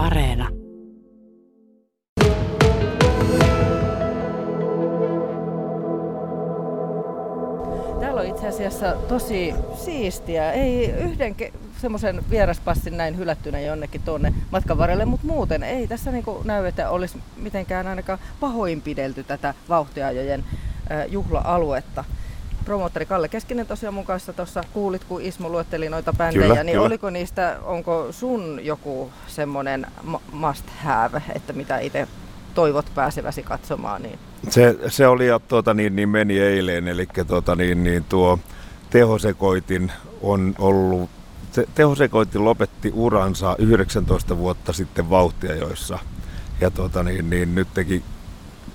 Areena. Täällä on itse asiassa tosi siistiä. Ei yhden semmoisen vieraspassin näin hylättynä jonnekin tuonne matkan varrelle, mutta muuten ei tässä niinku näy, että olisi mitenkään ainakaan pahoinpidelty tätä vauhtiajojen juhla-aluetta. Promoottori Kalle Keskinen tosiaan mun kanssa tuossa kuulit, kun Ismo luetteli noita bändejä, Kyllä, niin kyllä. oliko niistä, onko sun joku semmoinen must have, että mitä itse toivot pääseväsi katsomaan, niin Se, se oli ja tuota, niin, niin meni eilen, eli tuota, niin, niin tuo tehosekoitin on ollut, se, tehosekoitin lopetti uransa 19 vuotta sitten vauhtiajoissa. Ja tuota, niin, niin, nyt teki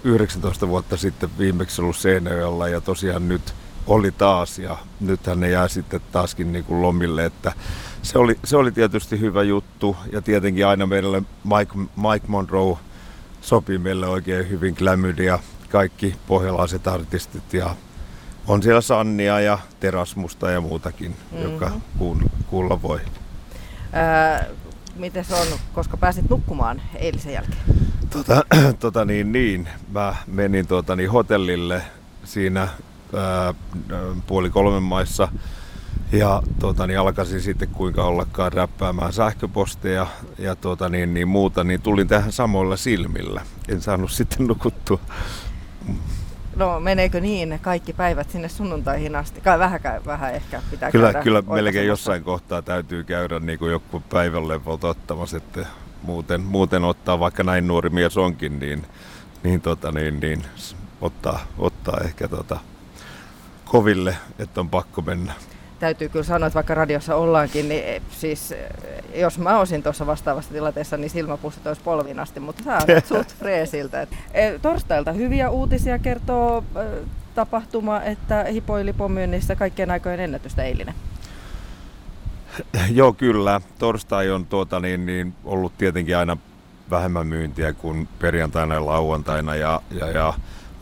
19 vuotta sitten viimeksi ollut Seinäjoella ja tosiaan nyt oli taas ja nythän ne jää sitten taaskin niin kuin lomille, että se oli, se oli tietysti hyvä juttu ja tietenkin aina meille Mike, Mike Monroe sopii meille oikein hyvin Glamydia, kaikki pohjalaiset artistit ja on siellä Sannia ja Terasmusta ja muutakin, mm-hmm. joka kuulla, voi. ää, miten se on, koska pääsit nukkumaan eilisen jälkeen? Tota, tota niin, niin, mä menin tota niin, hotellille siinä ää, puoli kolmen maissa ja tota, niin alkaisin sitten kuinka ollakaan räppäämään sähköposteja ja tota, niin, niin muuta, niin tulin tähän samoilla silmillä. En saanut sitten nukuttua. No meneekö niin kaikki päivät sinne sunnuntaihin asti? Kai vähän, vähän ehkä pitää Kyllä, käydä kyllä melkein jossain kohtaa täytyy käydä niin kuin joku päivänlevot ottamassa, että muuten, muuten ottaa, vaikka näin nuori mies onkin, niin, niin, tota, niin, niin ottaa, ottaa ehkä tota, koville, että on pakko mennä. Täytyy kyllä sanoa, että vaikka radiossa ollaankin, niin eh, siis eh, jos mä olisin tuossa vastaavassa tilanteessa, niin silmäpussit olisi polviin asti, mutta sä olet suht freesiltä. Et, eh, Torstailta hyviä uutisia kertoo tapahtuma, että hipoi lipomyynnissä kaikkien aikojen ennätystä eilinen. Joo, kyllä. Torstai on tuota, niin, niin, ollut tietenkin aina vähemmän myyntiä kuin perjantaina ja lauantaina ja, ja, ja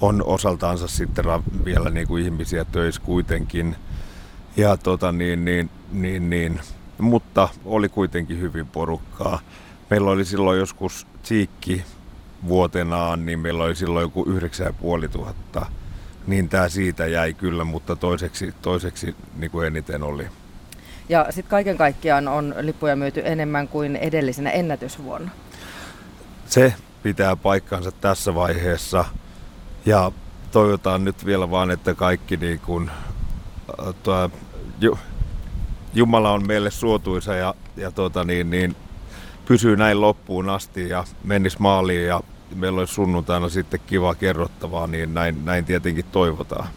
on osaltaansa sitten vielä niin kuin ihmisiä töissä kuitenkin. Ja tota, niin, niin, niin, niin, mutta oli kuitenkin hyvin porukkaa. Meillä oli silloin joskus Tsiikki vuotenaan, niin meillä oli silloin joku 9500. Niin tämä siitä jäi kyllä, mutta toiseksi, toiseksi niin kuin eniten oli Ja sitten kaiken kaikkiaan on lippuja myyty enemmän kuin edellisenä ennätysvuonna. se pitää paikkansa tässä vaiheessa. Ja toivotaan nyt vielä vaan, että kaikki niin kuin, äh, tuo, ju, Jumala on meille suotuisa ja, ja tuota, niin, niin, pysyy näin loppuun asti ja menisi maaliin ja meillä olisi sunnuntaina sitten kiva kerrottavaa, niin näin, näin tietenkin toivotaan.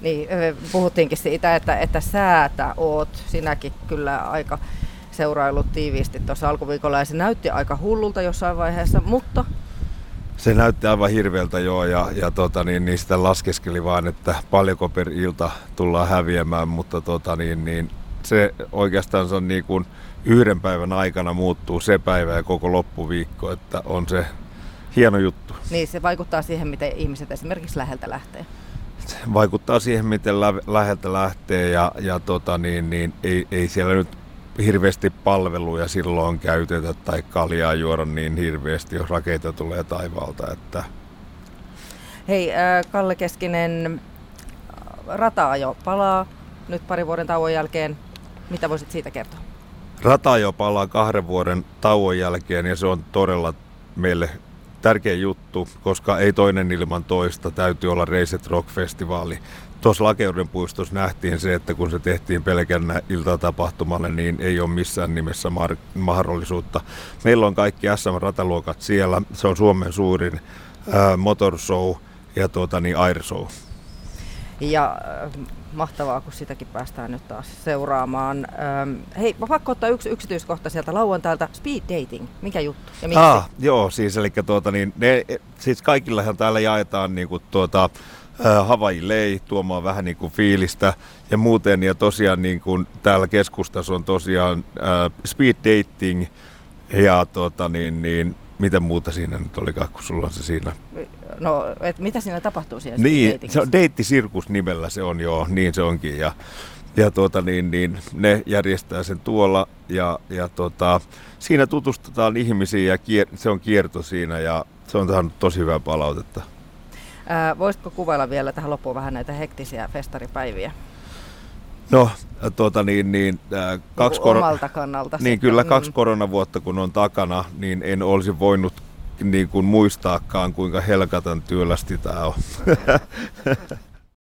Niin, puhuttiinkin siitä, että, että säätä oot sinäkin kyllä aika seuraillut tiiviisti tuossa alkuviikolla ja se näytti aika hullulta jossain vaiheessa, mutta Se näytti aivan hirveältä joo ja, ja tota, niin, niin sitä laskeskeli vaan, että paljonko per ilta tullaan häviämään, mutta tota, niin, niin, se oikeastaan se on niin kuin yhden päivän aikana muuttuu se päivä ja koko loppuviikko, että on se hieno juttu. niin se vaikuttaa siihen, miten ihmiset esimerkiksi läheltä lähtee. Se vaikuttaa siihen, miten lä- läheltä lähtee ja, ja tota, niin, niin, ei, ei siellä nyt hirveästi palveluja silloin käytetä tai kaljaa juoda niin hirveästi, jos rakeita tulee taivaalta. Että Hei, äh, Kalle Keskinen, rata jo palaa nyt parin vuoden tauon jälkeen. Mitä voisit siitä kertoa? Rata jo palaa kahden vuoden tauon jälkeen ja se on todella meille tärkeä juttu, koska ei toinen ilman toista. Täytyy olla Reiset Rock-festivaali. Tuossa Lakeuden puistossa nähtiin se, että kun se tehtiin pelkänä iltatapahtumalle, niin ei ole missään nimessä mar- mahdollisuutta. Meillä on kaikki SM-rataluokat siellä. Se on Suomen suurin ää, motorshow ja tuota, niin air show. Ja äh, mahtavaa, kun sitäkin päästään nyt taas seuraamaan. Ähm, hei, mä pakko ottaa yksi yksityiskohta sieltä lauantailta. Speed dating, mikä juttu ja miksi? Ah, joo, siis eli tuota, niin, ne, siis kaikillahan täällä jaetaan niin kuin, tuota, äh, Hawaii Lei tuomaan vähän niin kuin fiilistä ja muuten. Ja tosiaan niin kuin, täällä keskustassa on tosiaan äh, speed dating ja tuota, niin, niin, mitä muuta siinä nyt olikaan, kun sulla on se siinä. No, et mitä siinä tapahtuu siellä Niin, se on deittisirkus nimellä se on joo, niin se onkin. Ja, ja tuota, niin, niin, ne järjestää sen tuolla ja, ja tuota, siinä tutustutaan ihmisiin ja kier, se on kierto siinä ja se on saanut tosi hyvää palautetta. Ää, voisitko kuvailla vielä tähän loppuun vähän näitä hektisiä festaripäiviä? No, tuota niin, niin äh, kaksi kannalta. Niin sitten. kyllä, kaksi mm. koronavuotta kun on takana, niin en olisi voinut niin kuin muistaakaan, kuinka helkatan työlästi tämä on.